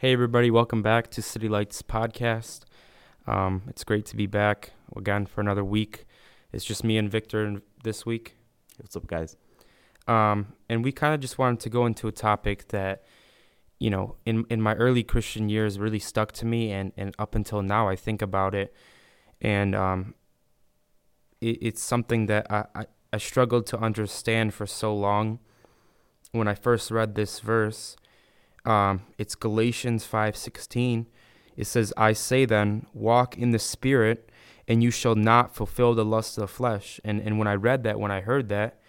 Hey, everybody, welcome back to City Lights Podcast. Um, it's great to be back again for another week. It's just me and Victor this week. What's up, guys? Um, and we kind of just wanted to go into a topic that, you know, in, in my early Christian years really stuck to me. And, and up until now, I think about it. And um, it, it's something that I, I, I struggled to understand for so long. When I first read this verse, um, it's Galatians 5:16. It says, "I say then, walk in the spirit, and you shall not fulfill the lust of the flesh." And and when I read that, when I heard that,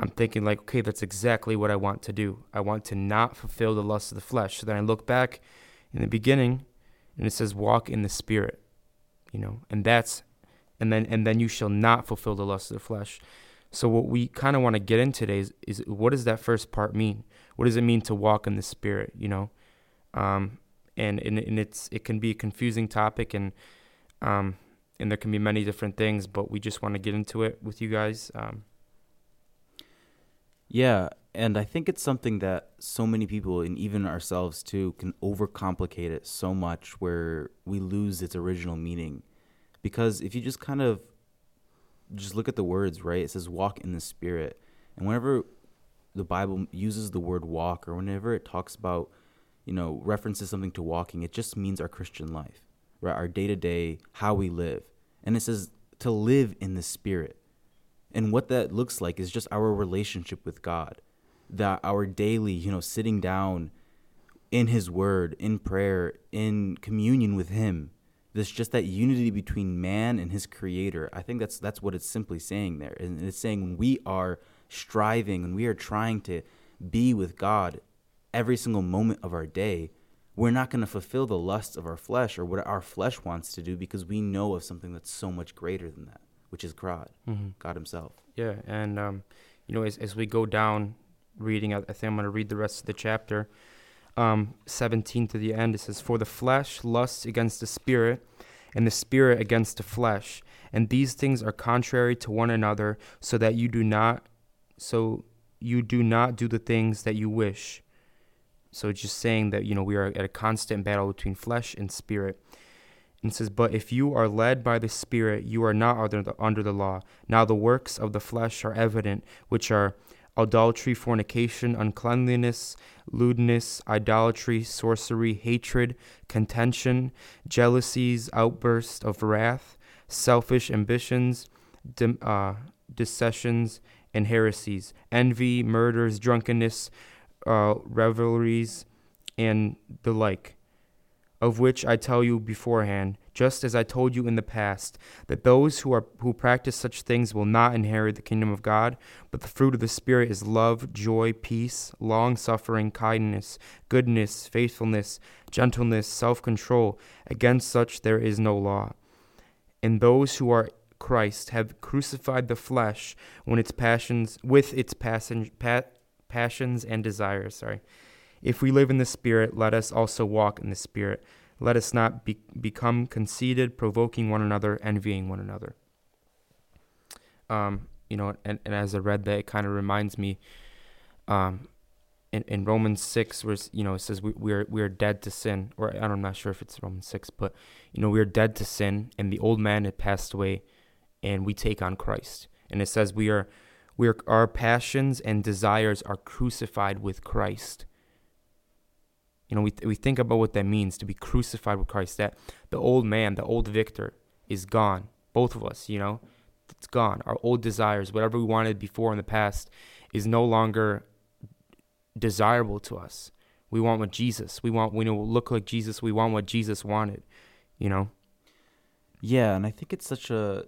I'm thinking like, okay, that's exactly what I want to do. I want to not fulfill the lust of the flesh. So then I look back in the beginning, and it says, "Walk in the spirit," you know, and that's, and then and then you shall not fulfill the lust of the flesh. So what we kind of want to get in today is, is what does that first part mean? What does it mean to walk in the spirit? You know, um, and, and and it's it can be a confusing topic and um, and there can be many different things, but we just want to get into it with you guys. Um, yeah, and I think it's something that so many people and even ourselves too can overcomplicate it so much where we lose its original meaning. Because if you just kind of just look at the words, right? It says walk in the spirit. And whenever the Bible uses the word walk or whenever it talks about, you know, references something to walking, it just means our Christian life, right? Our day to day, how we live. And it says to live in the spirit. And what that looks like is just our relationship with God. That our daily, you know, sitting down in his word, in prayer, in communion with him. There's just that unity between man and his creator. I think that's that's what it's simply saying there. And it's saying when we are striving and we are trying to be with God every single moment of our day, we're not going to fulfill the lusts of our flesh or what our flesh wants to do because we know of something that's so much greater than that, which is God, mm-hmm. God Himself. Yeah, and um, you know, as as we go down reading, I, think I'm going to read the rest of the chapter. Um, 17 to the end, it says, "For the flesh lusts against the spirit, and the spirit against the flesh, and these things are contrary to one another, so that you do not so you do not do the things that you wish. So it's just saying that, you know, we are at a constant battle between flesh and spirit. And says, But if you are led by the Spirit, you are not under the, under the law. Now the works of the flesh are evident, which are adultery, fornication, uncleanliness, lewdness, idolatry, sorcery, hatred, contention, jealousies, outbursts of wrath, selfish ambitions, dim, uh, dissensions, and heresies, envy, murders, drunkenness, uh, revelries, and the like, of which I tell you beforehand, just as I told you in the past, that those who are who practice such things will not inherit the kingdom of God. But the fruit of the Spirit is love, joy, peace, long suffering, kindness, goodness, faithfulness, gentleness, self control. Against such there is no law. And those who are Christ have crucified the flesh when its passions with its pa- passions and desires. Sorry. If we live in the Spirit, let us also walk in the Spirit. Let us not be, become conceited, provoking one another, envying one another. Um, you know, and, and as I read that, it kind of reminds me, um, in, in Romans six, where you know it says we, we are we are dead to sin, or I'm not sure if it's Romans six, but you know we are dead to sin, and the old man had passed away, and we take on Christ. And it says we are we are our passions and desires are crucified with Christ. You know, we we think about what that means to be crucified with Christ. That the old man, the old Victor, is gone. Both of us, you know, it's gone. Our old desires, whatever we wanted before in the past, is no longer desirable to us. We want what Jesus. We want. We know look like Jesus. We want what Jesus wanted. You know. Yeah, and I think it's such a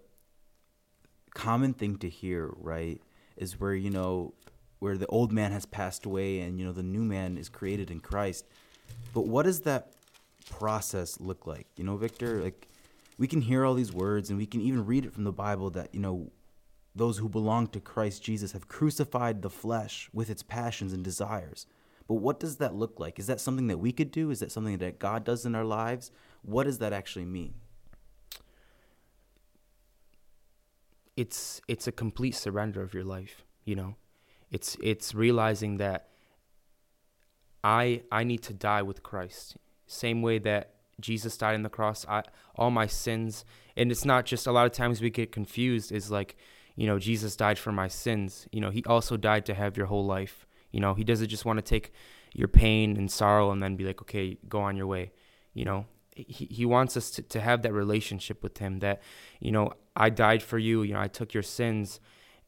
common thing to hear, right, is where, you know, where the old man has passed away and, you know, the new man is created in Christ. But what does that process look like? You know, Victor, like we can hear all these words and we can even read it from the Bible that, you know, those who belong to Christ Jesus have crucified the flesh with its passions and desires. But what does that look like? Is that something that we could do? Is that something that God does in our lives? What does that actually mean? it's it's a complete surrender of your life you know it's it's realizing that i i need to die with christ same way that Jesus died on the cross, I, all my sins, and it's not just a lot of times we get confused is like, you know, Jesus died for my sins. You know, he also died to have your whole life. You know, he doesn't just want to take your pain and sorrow and then be like, okay, go on your way. You know, he, he wants us to, to have that relationship with him that, you know, I died for you, you know, I took your sins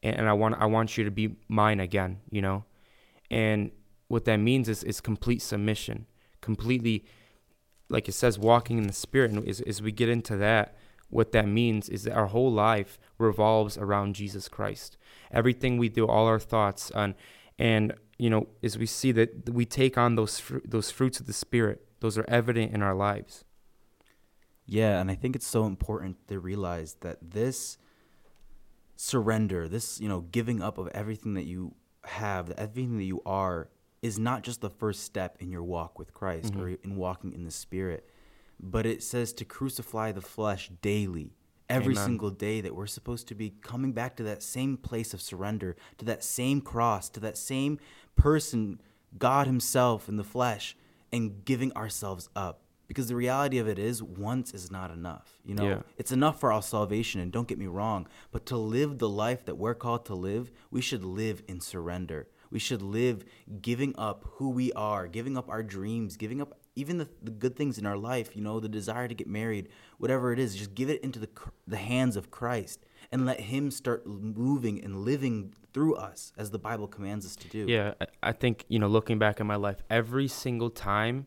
and, and I want I want you to be mine again, you know? And what that means is is complete submission, completely like it says, walking in the spirit. And as, as we get into that, what that means is that our whole life revolves around Jesus Christ. Everything we do, all our thoughts, and and you know, as we see that we take on those fru- those fruits of the spirit, those are evident in our lives. Yeah, and I think it's so important to realize that this surrender, this you know, giving up of everything that you have, everything that you are, is not just the first step in your walk with Christ mm-hmm. or in walking in the Spirit, but it says to crucify the flesh daily, every Amen. single day, that we're supposed to be coming back to that same place of surrender, to that same cross, to that same person, God Himself in the flesh, and giving ourselves up. Because the reality of it is, once is not enough. You know, yeah. it's enough for our salvation, and don't get me wrong, but to live the life that we're called to live, we should live in surrender. We should live giving up who we are, giving up our dreams, giving up even the, the good things in our life, you know, the desire to get married, whatever it is, just give it into the, the hands of Christ and let Him start moving and living through us as the Bible commands us to do. Yeah, I think, you know, looking back in my life, every single time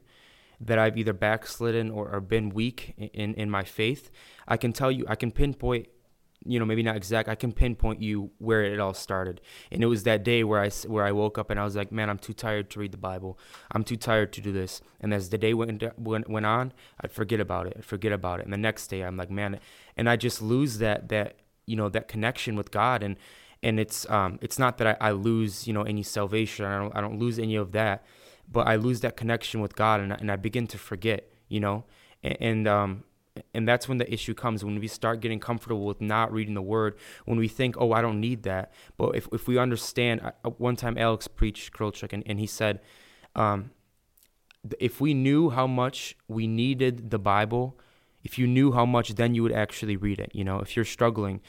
that I've either backslidden or, or been weak in, in my faith, I can tell you, I can pinpoint you know maybe not exact i can pinpoint you where it all started. And it was that day where i where i woke up and i was like man i'm too tired to read the bible. I'm too tired to do this. And as the day went went, went on i'd forget about it i'd forget about it. And the next day i'm like man and i just lose that that you know that connection with god. And and it's um it's not that i, I lose you know any salvation. I don't i don't lose any of that but i lose that connection with god and, and i begin to forget you know? And, and um and that's when the issue comes when we start getting comfortable with not reading the word when we think oh i don't need that. But if, if we understand one time alex preached Krolchuk, and, and he said um, if we knew how much we needed the bible if you knew how much then you would actually read it you know if you're struggling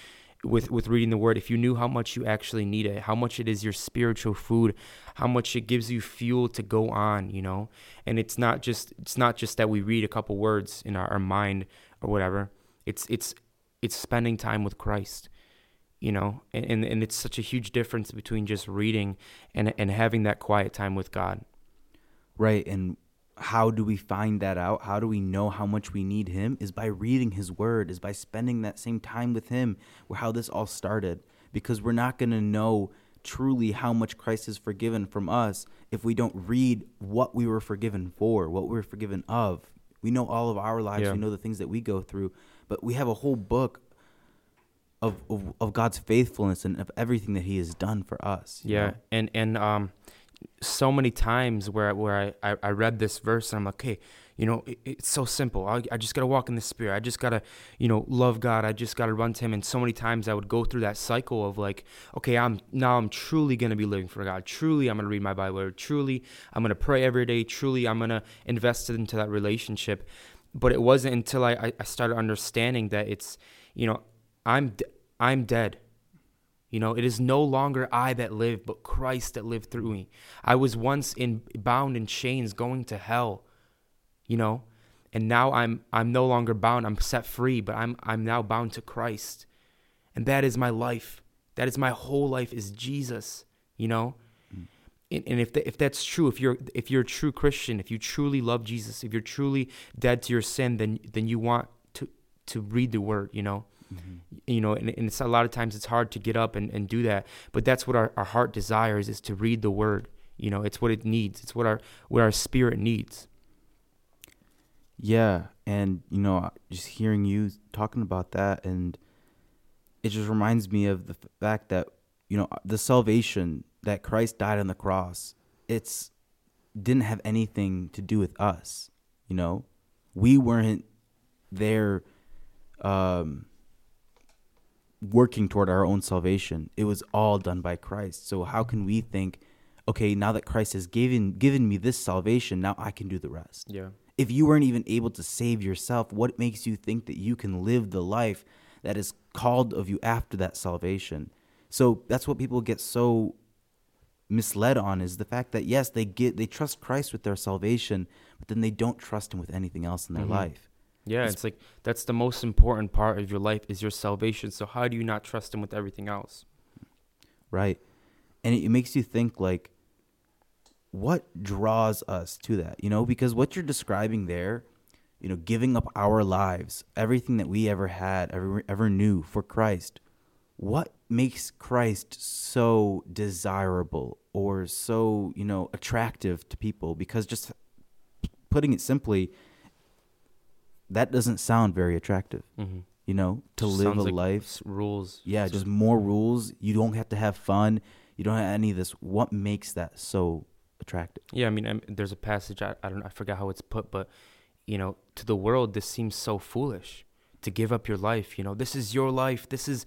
with with reading the word if you knew how much you actually need it how much it is your spiritual food how much it gives you fuel to go on you know? And it's not just it's not just that we read a couple words in our, our mind or whatever. It's it's it's spending time with christ you know? And, and and it's such a huge difference between just reading and and having that quiet time with god. Right and how do we find that out? How do we know how much we need him? Is by reading his word, is by spending that same time with him, where how this all started. Because we're not going to know truly how much Christ has forgiven from us if we don't read what we were forgiven for, what we were forgiven of. We know all of our lives, yeah. we know the things that we go through, but we have a whole book of, of, of God's faithfulness and of everything that He has done for us. Yeah, know? and and um, so many times where where I, I, read this verse and I'm like, okay, you know, it, it's so simple. I, I just gotta walk in the spirit. I just gotta, you know, love God. I just gotta run to Him. And so many times I would go through that cycle of like, okay, I'm now I'm truly gonna be living for God. Truly, I'm gonna read my Bible. Truly, I'm gonna pray every day. Truly, I'm gonna invest into that relationship. But it wasn't until I, I started understanding that it's, you know, I'm I'm dead. You know, it is no longer I that live, but Christ that lived through me. I was once in bound in chains going to hell, you know, and now I'm I'm no longer bound. I'm set free, but I'm I'm now bound to Christ. And that is my life. That is my whole life is Jesus, you know? Mm. And, and if the, if that's true, if you're if you're a true Christian, if you truly love Jesus, if you're truly dead to your sin, then then you want to to read the word, you know? Mm-hmm. You know, and, and, it's a lot of times it's hard to get up and, and do that. But that's what our, our heart desires is to read the word. You know, it's what it needs. It's what our what our spirit needs. Yeah, and you know, just hearing you talking about that, and it just reminds me of the fact that you know the salvation that Christ died on the cross. It's didn't have anything to do with us. You know, we weren't there. Um, working toward our own salvation. It was all done by Christ. So how can we think okay, now that Christ has given given me this salvation, now I can do the rest. Yeah. If you weren't even able to save yourself, what makes you think that you can live the life that is called of you after that salvation? So that's what people get so misled on is the fact that yes, they get they trust Christ with their salvation, but then they don't trust him with anything else in their Mhm. life. Yeah, It's- it's like that's the most important part of your life is your salvation. So how do you not trust him with everything else? Right. And it, it makes you think like what draws us to that, you know, because what you're describing there, you know, giving up our lives, everything that we ever had, ever ever knew for Christ. What makes Christ so desirable or so, you know, attractive to people because just putting it simply that doesn't sound very attractive, Mm-hmm. you know, to live a life rules. yeah, just more rules. You don't have to have fun. You don't have any of this. What makes that so attractive? Yeah, I mean, um, there's a passage I, I don't know I forgot how it's put, but you know, to the world this seems so foolish to give up your life. You know, this is your life. This is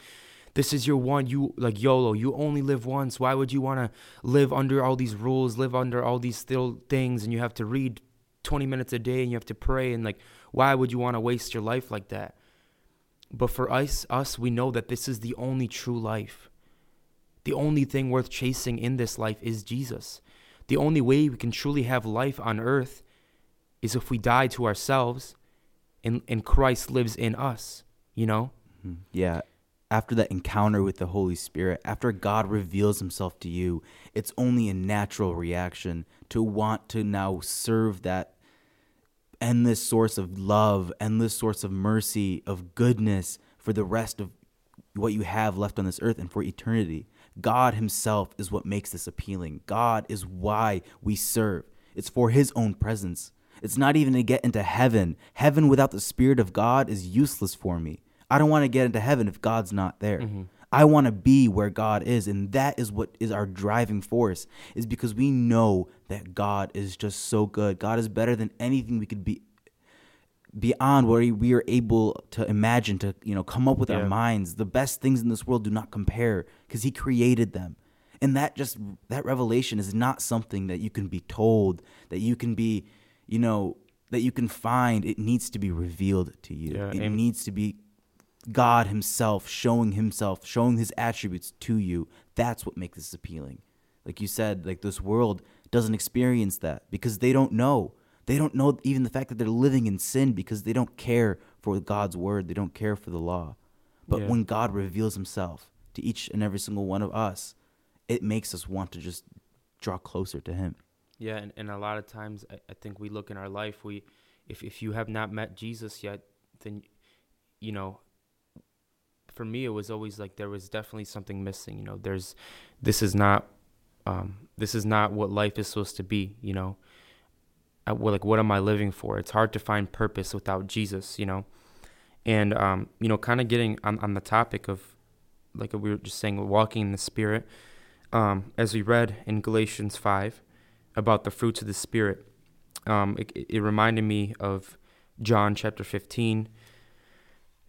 this is your one. You like YOLO. You only live once. Why would you want to live under all these rules, live under all these little things, and you have to read 20 minutes a day and you have to pray and like, why would you want to waste your life like that? But for us, us, we know that this is the only true life. The only thing worth chasing in this life is Jesus. The only way we can truly have life on earth is if we die to ourselves and, and Christ lives in us, you know? Mhm. Yeah. After that encounter with the Holy Spirit, after God reveals himself to you, it's only a natural reaction to want to now serve that endless source of love, endless source of mercy, of goodness for the rest of what you have left on this earth and for eternity. God Himself is what makes this appealing. God is why we serve. It's for His own presence. It's not even to get into heaven. Heaven without the Spirit of God is useless for me. I don't want to get into heaven if God's not there. Mm-hmm. I want to be where God is, and that is what is our driving force. Is because we know that God is just so good. God is better than anything we could be beyond what we are able to imagine to you know come up with our minds the best things in this world do not compare because he created them and that just that revelation is not something that you can be told that you can be you know that you can find it needs to be revealed to you Yeah, it needs to be god himself showing himself showing his attributes to you that's what makes this appealing like you said like this world doesn't experience that because they don't know they don't know even the fact that they're living in sin because they don't care for God's word. They don't care for the law. But Yeah. when God reveals himself to each and every single one of us, it makes us want to just draw closer to him. Yeah, and, and a lot of times I, I think we look in our life, we if if you have not met Jesus yet, then you know for me it was always like there was definitely something missing, you know. There's this is not um this is not what life is supposed to be, you know. I, well, like what am I living for? It's hard to find purpose without Jesus, you know. And um, you know, kind of getting on on the topic of like we were just saying walking in the spirit um, as we read in Galatians 5 about the fruits of the Spirit, um, it, it reminded me of John chapter 15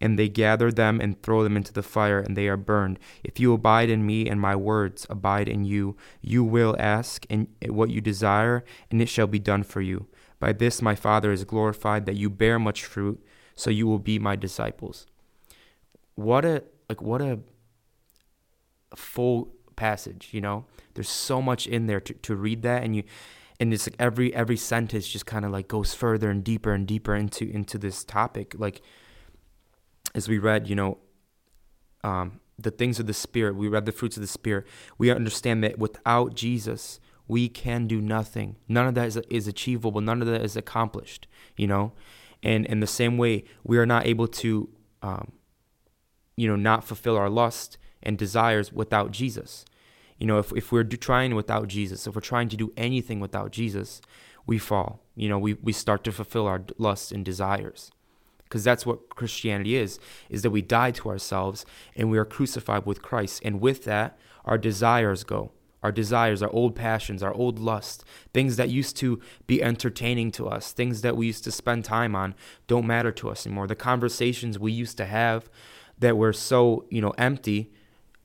and they gather them and throw them into the fire, and they are burned. If you abide in me and my words abide in you, you will ask and what you desire, and it shall be done for you. By this my Father is glorified that you bear much fruit, so you will be my disciples. What a like what a full passage, you know? There's so much in there to, to read that and you and it's like every every sentence just kind of like goes further and deeper and deeper into into this topic like as we read you know um the things of the spirit. We read the fruits of the spirit. We understand that without jesus we can do nothing. None of that is, is achievable. None of that is accomplished you know? And in the same way we are not able to um you know not fulfill our lust and desires without jesus. You know, if if we're do, trying without Jesus, if we're trying to do anything without Jesus, we fall. You know, we we start to fulfill our lusts and desires because that's what Christianity is is that we die to ourselves and we are crucified with Christ. And with that our desires go. Our desires our old passions our old lust things that used to be entertaining to us things that we used to spend time on don't matter to us anymore. The conversations we used to have that were so you know empty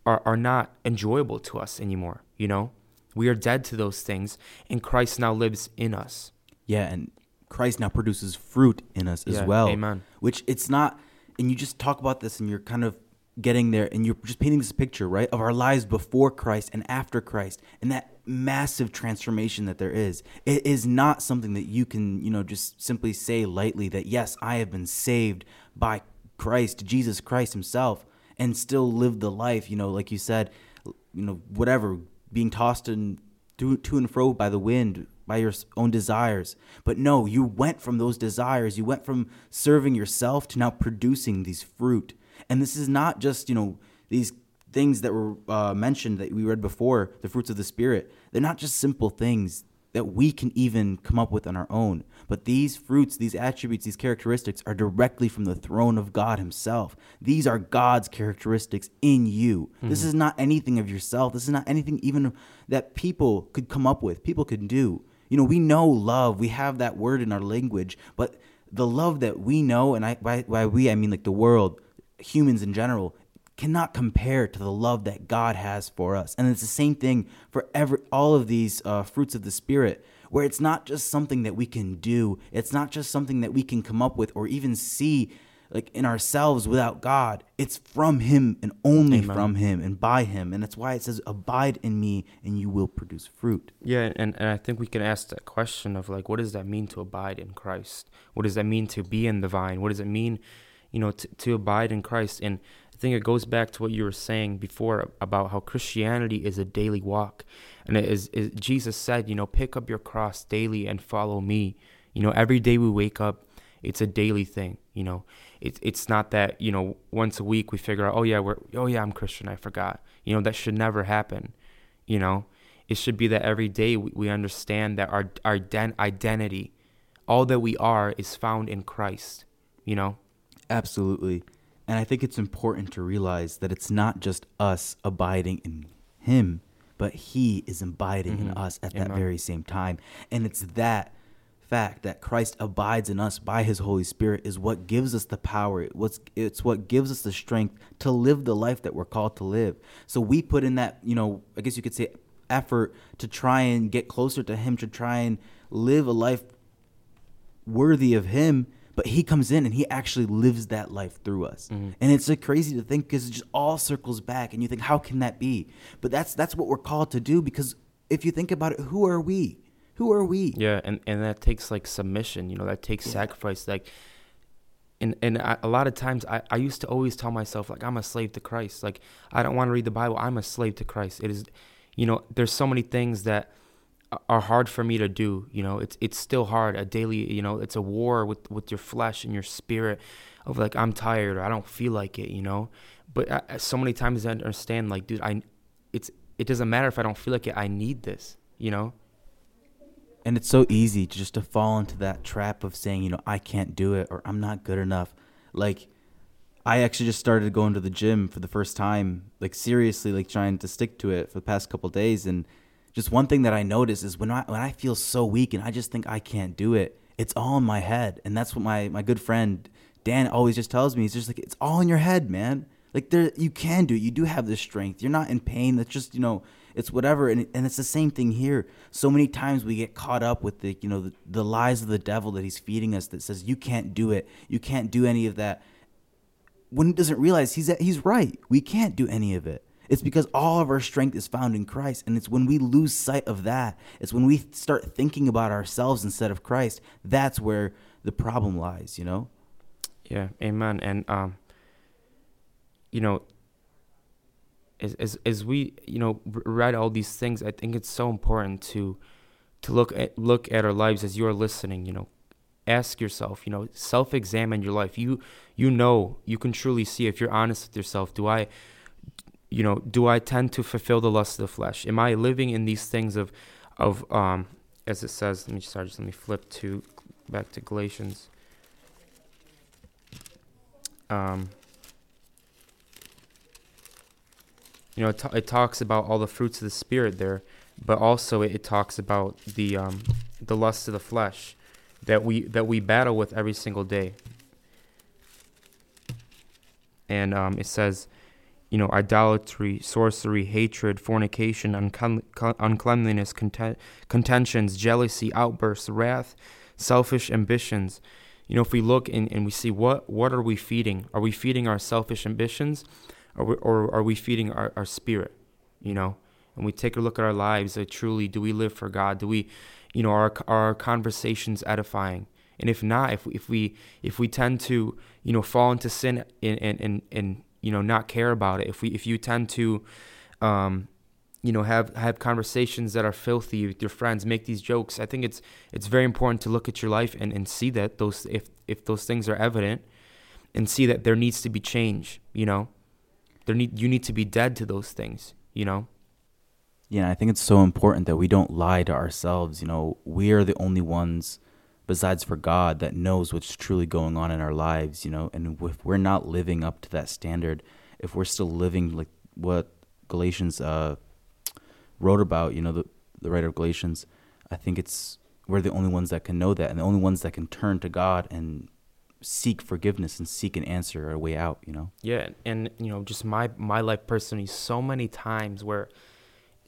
are, are not enjoyable to us anymore you know? We are dead to those things and Christ now lives in us. Yeah and Christ now produces fruit in us as Yeah, well. amen. Which it's not, and you just talk about this and you're kind of getting there and you're just painting this picture, right, of our lives before Christ and after Christ and that massive transformation that there is. It is not something that you can, you know, just simply say lightly that, yes, I have been saved by Christ, Jesus Christ Himself, and still live the life, you know, like you said, you know, whatever, being tossed and to, to and fro by the wind, by your own desires. But no, you went from those desires, you went from serving yourself to now producing these fruit. And this is not just, you know, these things that were uh, mentioned that we read before, the fruits of the Spirit. They're not just simple things that we can even come up with on our own. But these fruits, these attributes, these characteristics are directly from the throne of God Himself. These are God's characteristics in you. This is not anything of yourself. This is not anything even that people could come up with, people could do. You know, we know love, we have that word in our language, but the love that we know, and I, by, by we, I mean like the world, humans in general, cannot compare to the love that God has for us. And it's the same thing for every all of these uh, fruits of the spirit, where it's not just something that we can do, it's not just something that we can come up with or even see like in ourselves without God. It's from him and only Amen. from him and by him. And that's why it says abide in me and you will produce fruit. Yeah, and, and I think we can ask that question of like, what does that mean to abide in Christ? What does that mean to be in the vine? What does it mean, you know, to, to abide in Christ? And I think it goes back to what you were saying before about how Christianity is a daily walk. And it is, is Jesus said, you know, pick up your cross daily and follow me. You know, every day we wake up, it's a daily thing, you know. It's it's not that, you know, once a week we figure out, oh yeah, we're oh yeah, I'm Christian, I forgot. You know, that should never happen. You know, it should be that every day we, we understand that our our den- identity, all that we are, is found in Christ. You know. Absolutely. And I think it's important to realize that it's not just us abiding in Him, but He is abiding in Mhm. us at that very same time. And it's that fact that Christ abides in us by His Holy Spirit is what gives us the power. What's it's what gives us the strength to live the life that we're called to live. So we put in that, you know, I guess you could say effort to try and get closer to Him, to try and live a life worthy of him but he comes in and he actually lives that life through us Mhm. and it's like crazy to think because it just all circles back and you think how can that be but that's that's what we're called to do because if you think about it who are we who are we Yeah, and and that takes like submission. You know, that takes Yeah. sacrifice. Like, and and I, a lot of times I I used to always tell myself like I'm a slave to Christ. Like I don't want to read the Bible. I'm a slave to Christ. It is, you know, there's so many things that are hard for me to do. You know, it's it's still hard. A daily, you know, it's a war with with your flesh and your spirit. Of like I'm tired or I don't feel like it. You know, but I, so many times I understand like, dude, I, it's it doesn't matter if I don't feel like it. I need this. You know. And it's so easy just to fall into that trap of saying you know i can't do it or i'm not good enough. Like i actually just started going to the gym for the first time like seriously like trying to stick to it for the past couple days. And just one thing that i notice is when i when i feel so weak and i just think i can't do it it's all in my head. And that's what my my good friend dan always just tells me. He's just like it's all in your head man. Like there you can do it. You do have the strength. You're not in pain. That's just you know it's whatever and, and it's the same thing here. So many times we get caught up with the you know the, the lies of the devil that he's feeding us that says you can't do it. You can't do any of that. When he doesn't realize he's he's right. We can't do any of it. It's because all of our strength is found in Christ and it's when we lose sight of that it's when we start thinking about ourselves instead of Christ that's where the problem lies you know? Yeah, amen. And um, you know, as as as we you know read all these things, I think it's so important to to look at look at our lives as you're listening. You know, ask yourself. You know, self-examine your life. You you know you can truly see if you're honest with yourself. Do I you know, do I tend to fulfill the lust of the flesh? Am I living in these things of, of um, as it says? Let me sorry, just let me flip to back to Galatians. Um, you know, it, t- it talks about all the fruits of the spirit there, but also it, it talks about the um, the lust of the flesh that we that we battle with every single day. And um, it says, you know, idolatry, sorcery, hatred, fornication, unclean, uncleanliness, content, contentions, jealousy, outbursts, wrath, selfish ambitions. You know, if we look and, and we see what what are we feeding? Are we feeding our selfish ambitions, or we, or are we feeding our, our spirit? You know, and we take a look at our lives. Like truly, do we live for God? Do we, you know, are our conversations edifying? And if not, if we, if we if we tend to you know fall into sin and and and, and you know not care about it, if we if you tend to um, you know have have conversations that are filthy with your friends, make these jokes, I think it's it's very important to look at your life and, and see that those if if those things are evident and see that there needs to be change, you know. There need you need to be dead to those things, you know. Yeah, I think it's so important that we don't lie to ourselves. You know, we are the only ones besides for God that knows what's truly going on in our lives, you know. And if we're not living up to that standard, if we're still living like what Galatians uh, wrote about, you know, the the writer of Galatians, I think it's we're the only ones that can know that, and the only ones that can turn to God and seek forgiveness and seek an answer or a way out. You know. Yeah, and you know, just my my life personally, so many times where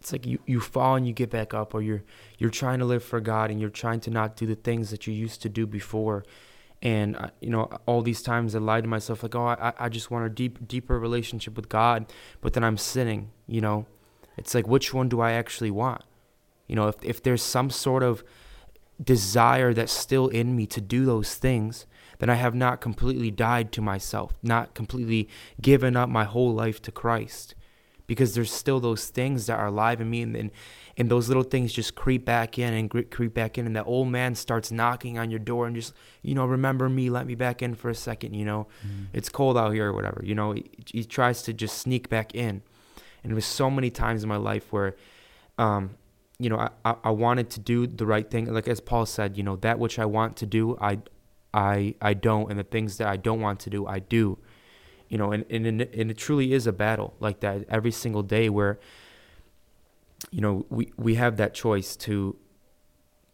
it's like you, you fall and you get back up or you're you're trying to live for God and you're trying to not do the things that you used to do before and uh, you know all these times I lied to myself like oh I, I just want a deep deeper relationship with God but then I'm sinning you know it's like which one do I actually want you know if if there's some sort of desire that's still in me to do those things then I have not completely died to myself not completely given up my whole life to Christ. Because there's still those things that are alive in me and, and and those little things just creep back in and creep back in and that old man starts knocking on your door and just you know remember me let me back in for a second you know? Mm. it's cold out here or whatever you know? He, he, tries to just sneak back in. And it was so many times in my life where um you know I, I wanted to do the right thing. Like as paul said you know that which i want to do i i i don't and the things that i don't want to do i do you know, and, and, and it truly is a battle like that every single day where, you know, we, we have that choice to,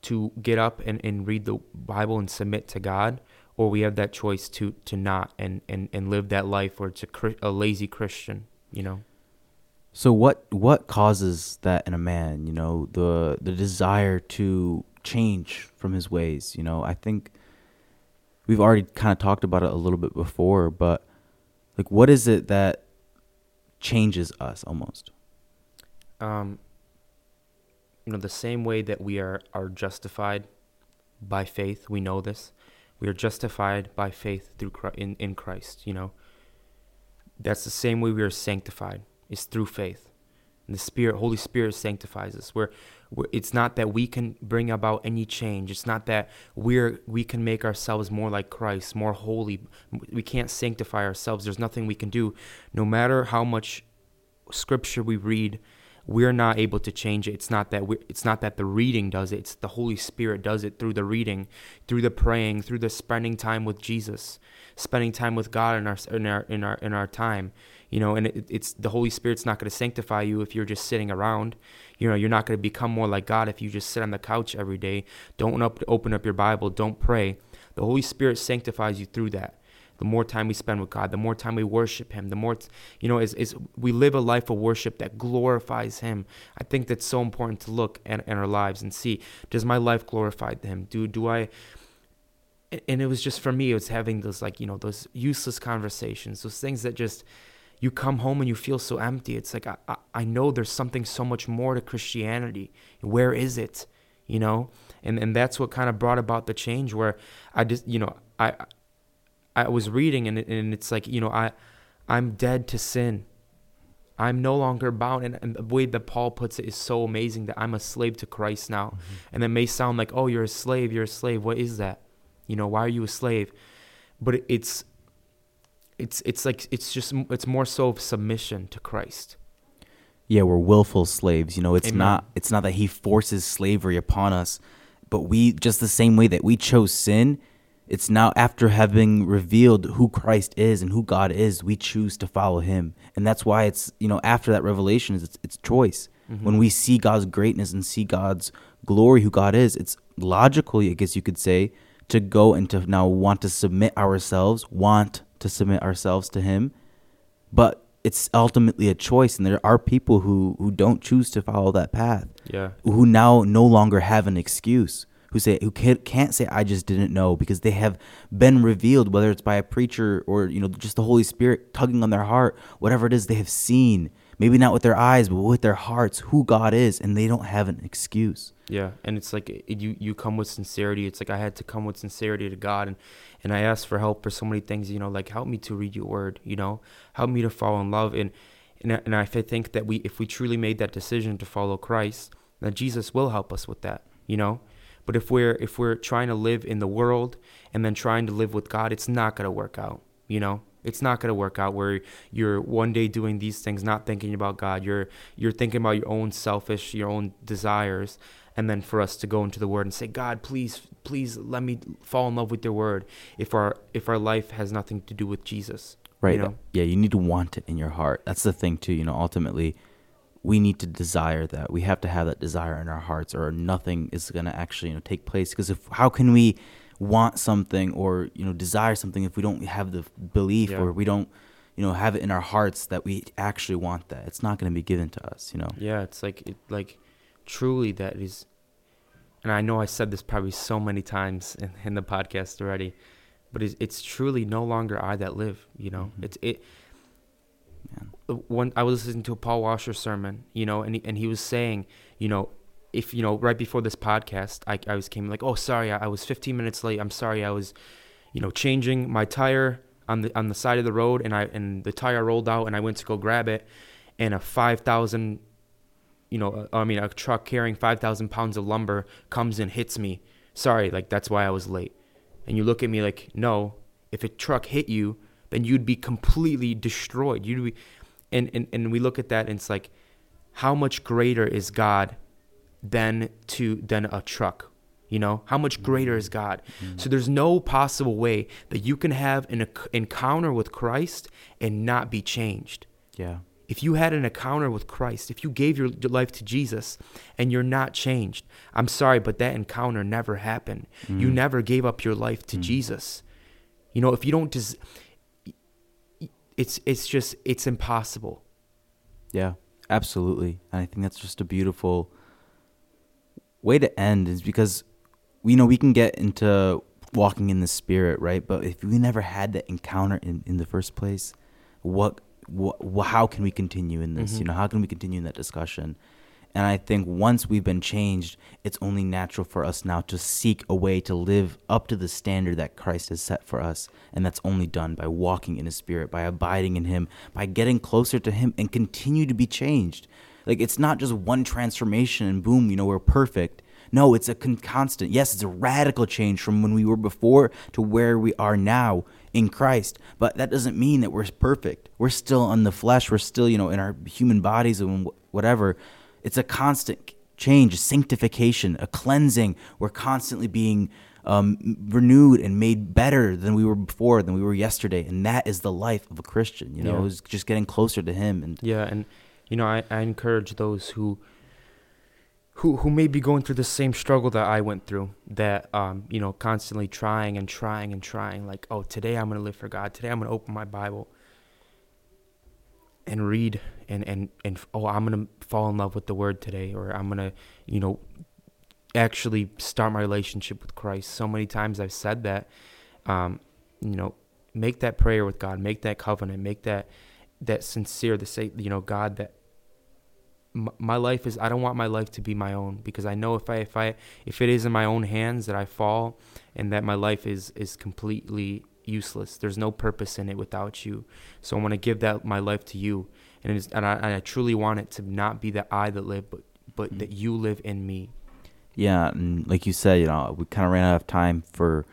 to get up and, and read the Bible and submit to God, or we have that choice to, to not and, and, and live that life it's a, a lazy Christian, you know? So what what causes that in a man? You know, the the desire to change from his ways. You know, I think we've already kind of talked about it a little bit before, but like what is it that changes us almost? Um you know the same way that we are are justified by faith we know this we are justified by faith through in, in Christ you know? That's the same way we are sanctified is through faith. And the spirit holy spirit sanctifies us. We're it's not that we can bring about any change. It's not that we're we can make ourselves more like christ more holy. We can't sanctify ourselves. There's nothing we can do. No matter how much scripture we read we're not able to change it. It's not that we it's not that the reading does it. It's the holy spirit does it through the reading through the praying through the spending time with jesus spending time with god in our in our in our in our time you know and it, it's the holy spirit's not going to sanctify you if you're just sitting around. You know you're not going to become more like god if you just sit on the couch every day. Don't up, open up your bible. Don't pray. The holy spirit sanctifies you through that. The more time we spend with god the more time we worship him the more you know is, is we live a life of worship that glorifies him. I think that's so important to look at in our lives and see does my life glorify him? Do do i and it was just for me it was having those like you know those useless conversations those things that just you come home and you feel so empty. It's like, I, I know there's something so much more to Christianity. Where is it? You know? And, and that's what kind of brought about the change where I just, you know, I, I was reading and, and it's like, you know, I, I'm dead to sin. I'm no longer bound. And, and, the way that Paul puts it is so amazing that I'm a slave to Christ now. Mm-hmm. And that may sound like, oh, you're a slave, you're a slave. What is that? You know, why are you a slave? But it's it's it's like it's just it's more so of submission to Christ. yeah, we're willful slaves. You know, it's Amen. not it's not that he forces slavery upon us, but we just the same way that we chose sin, it's now after having revealed who Christ is and who God is, we choose to follow him. And that's why it's, you know, after that revelation it's it's choice. Mm-hmm. When we see God's greatness and see God's glory who God is, it's logical, I guess you could say, to go and to now want to submit ourselves, want to submit ourselves to him. But it's ultimately a choice and there are people who who don't choose to follow that path Yeah. who now no longer have an excuse who say who can't, can't say i just didn't know because they have been revealed whether it's by a preacher or you know just the holy spirit tugging on their heart whatever it is they have seen maybe not with their eyes but with their hearts who god is and they don't have an excuse Yeah, and it's like you you come with sincerity. It's like I had to come with sincerity to God, and and I asked for help for so many things. You know, like help me to read Your Word. You know, help me to fall in love. And and I- and I think that we, if we truly made that decision to follow Christ, then Jesus will help us with that. You know, but if we're if we're trying to live in the world and then trying to live with God, it's not gonna work out. You know. It's not gonna work out where you're one day doing these things, not thinking about God. You're you're thinking about your own selfish, your own desires, and then for us to go into the word and say god please please let me fall in love with your word if our if our life has nothing to do with jesus right. you know? Yeah you need to want it in your heart. That's the thing too you know ultimately we need to desire that. We have to have that desire in our hearts or nothing is going to actually you know take place. Because if how can we want something or you know desire something if we don't have the belief Yeah. or we don't you know have it in our hearts that we actually want that it's not going to be given to us you know yeah it's like it like truly that is and i know i said this probably so many times in, in the podcast already but it's, it's truly no longer i that live you know Mhm. it's it Man. uh, one I was listening to a Paul Washer sermon, you know, and he, and he was saying, you know, if you know, right before this podcast, I I was came like, oh, sorry, I, I was 15 minutes late. I'm sorry, I was, you know, changing my tire on the on the side of the road, and I and the tire rolled out, and I went to go grab it, and a 5,000, you know, uh, I mean, a truck carrying 5,000 pounds of lumber comes and hits me. Sorry, like that's why I was late. And you look at me like, no, if a truck hit you, then you'd be completely destroyed. You'd be, and, and, and we look at that and it's like, how much greater is God than to than a truck? You know, how much greater is God? So there's no possible way that you can have an enc- encounter with Christ and not be changed. yeah If you had an encounter with Christ, if you gave your life to Jesus and you're not changed, I'm sorry, but that encounter never happened. You Mm. never gave up your life to Mm. Jesus. You know, if you don't des- it's it's just it's impossible. Yeah, absolutely. And I think that's just a beautiful way to end is because we know we can get into walking in the spirit, right? But if we never had that encounter in, in the first place, what, what how can we continue in this? Mhm. You know, how can we continue in that discussion? And I think once we've been changed, it's only natural for us now to seek a way to live up to the standard that Christ has set for us. And that's only done by walking in His Spirit, by abiding in Him, by getting closer to Him and continue to be changed. Like it's not just one transformation and boom, you know, we're perfect. No, it's a con- constant. Yes, it's a radical change from when we were before to where we are now in Christ. But that doesn't mean that we're perfect. We're still in the flesh. We're still, you know, in our human bodies and whatever. It's a constant change, a sanctification, a cleansing. We're constantly being um, renewed and made better than we were before, than we were yesterday. And that is the life of a Christian, you know, Yeah. is just getting closer to Him. And Yeah, and you know, I, I encourage those who who who may be going through the same struggle that I went through, that um, you know, constantly trying and trying and trying, like, oh, today I'm gonna live for God. Today I'm gonna open my Bible and read and and and oh, I'm gonna fall in love with the Word today, or I'm gonna, you know, actually start my relationship with Christ. So many times I've said that, um, you know, make that prayer with God, make that covenant, make that that sincere to say, you know, God, that my life is. I don't want my life to be my own because I know if I if I if it is in my own hands that I fall and that my life is is completely useless. There's no purpose in it without you. So I want to give that my life to you, and it's, and I and I truly want it to not be that I that live, but but Mhm. that you live in me. Yeah, and like you said, you know, we kind of ran out of time for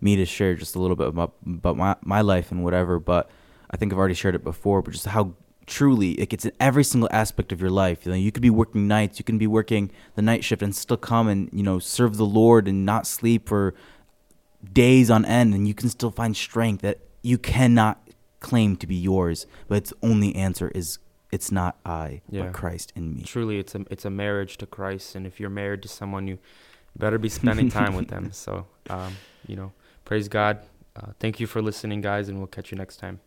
me to share just a little bit about about my my life and whatever. But I think I've already shared it before. But just how truly it gets in every single aspect of your life you know you could be working nights you can be working the night shift and still come and you know serve the lord and not sleep for days on end and you can still find strength that you cannot claim to be yours but its only answer is it's not i Yeah. but christ in me Truly, it's a it's a marriage to Christ, and if you're married to someone, you better be spending time with them. So, um, you know, praise God. Uh, thank you for listening, guys, and we'll catch you next time.